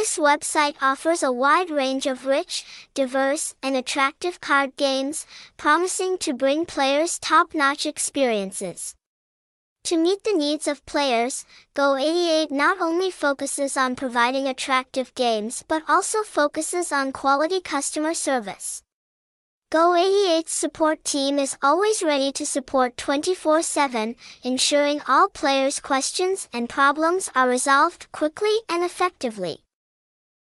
This website offers a wide range of rich, diverse, and attractive card games, promising to bring players top-notch experiences. To meet the needs of players, Go88 not only focuses on providing attractive games but also focuses on quality customer service. Go88's support team is always ready to support 24-7, ensuring all players' questions and problems are resolved quickly and effectively.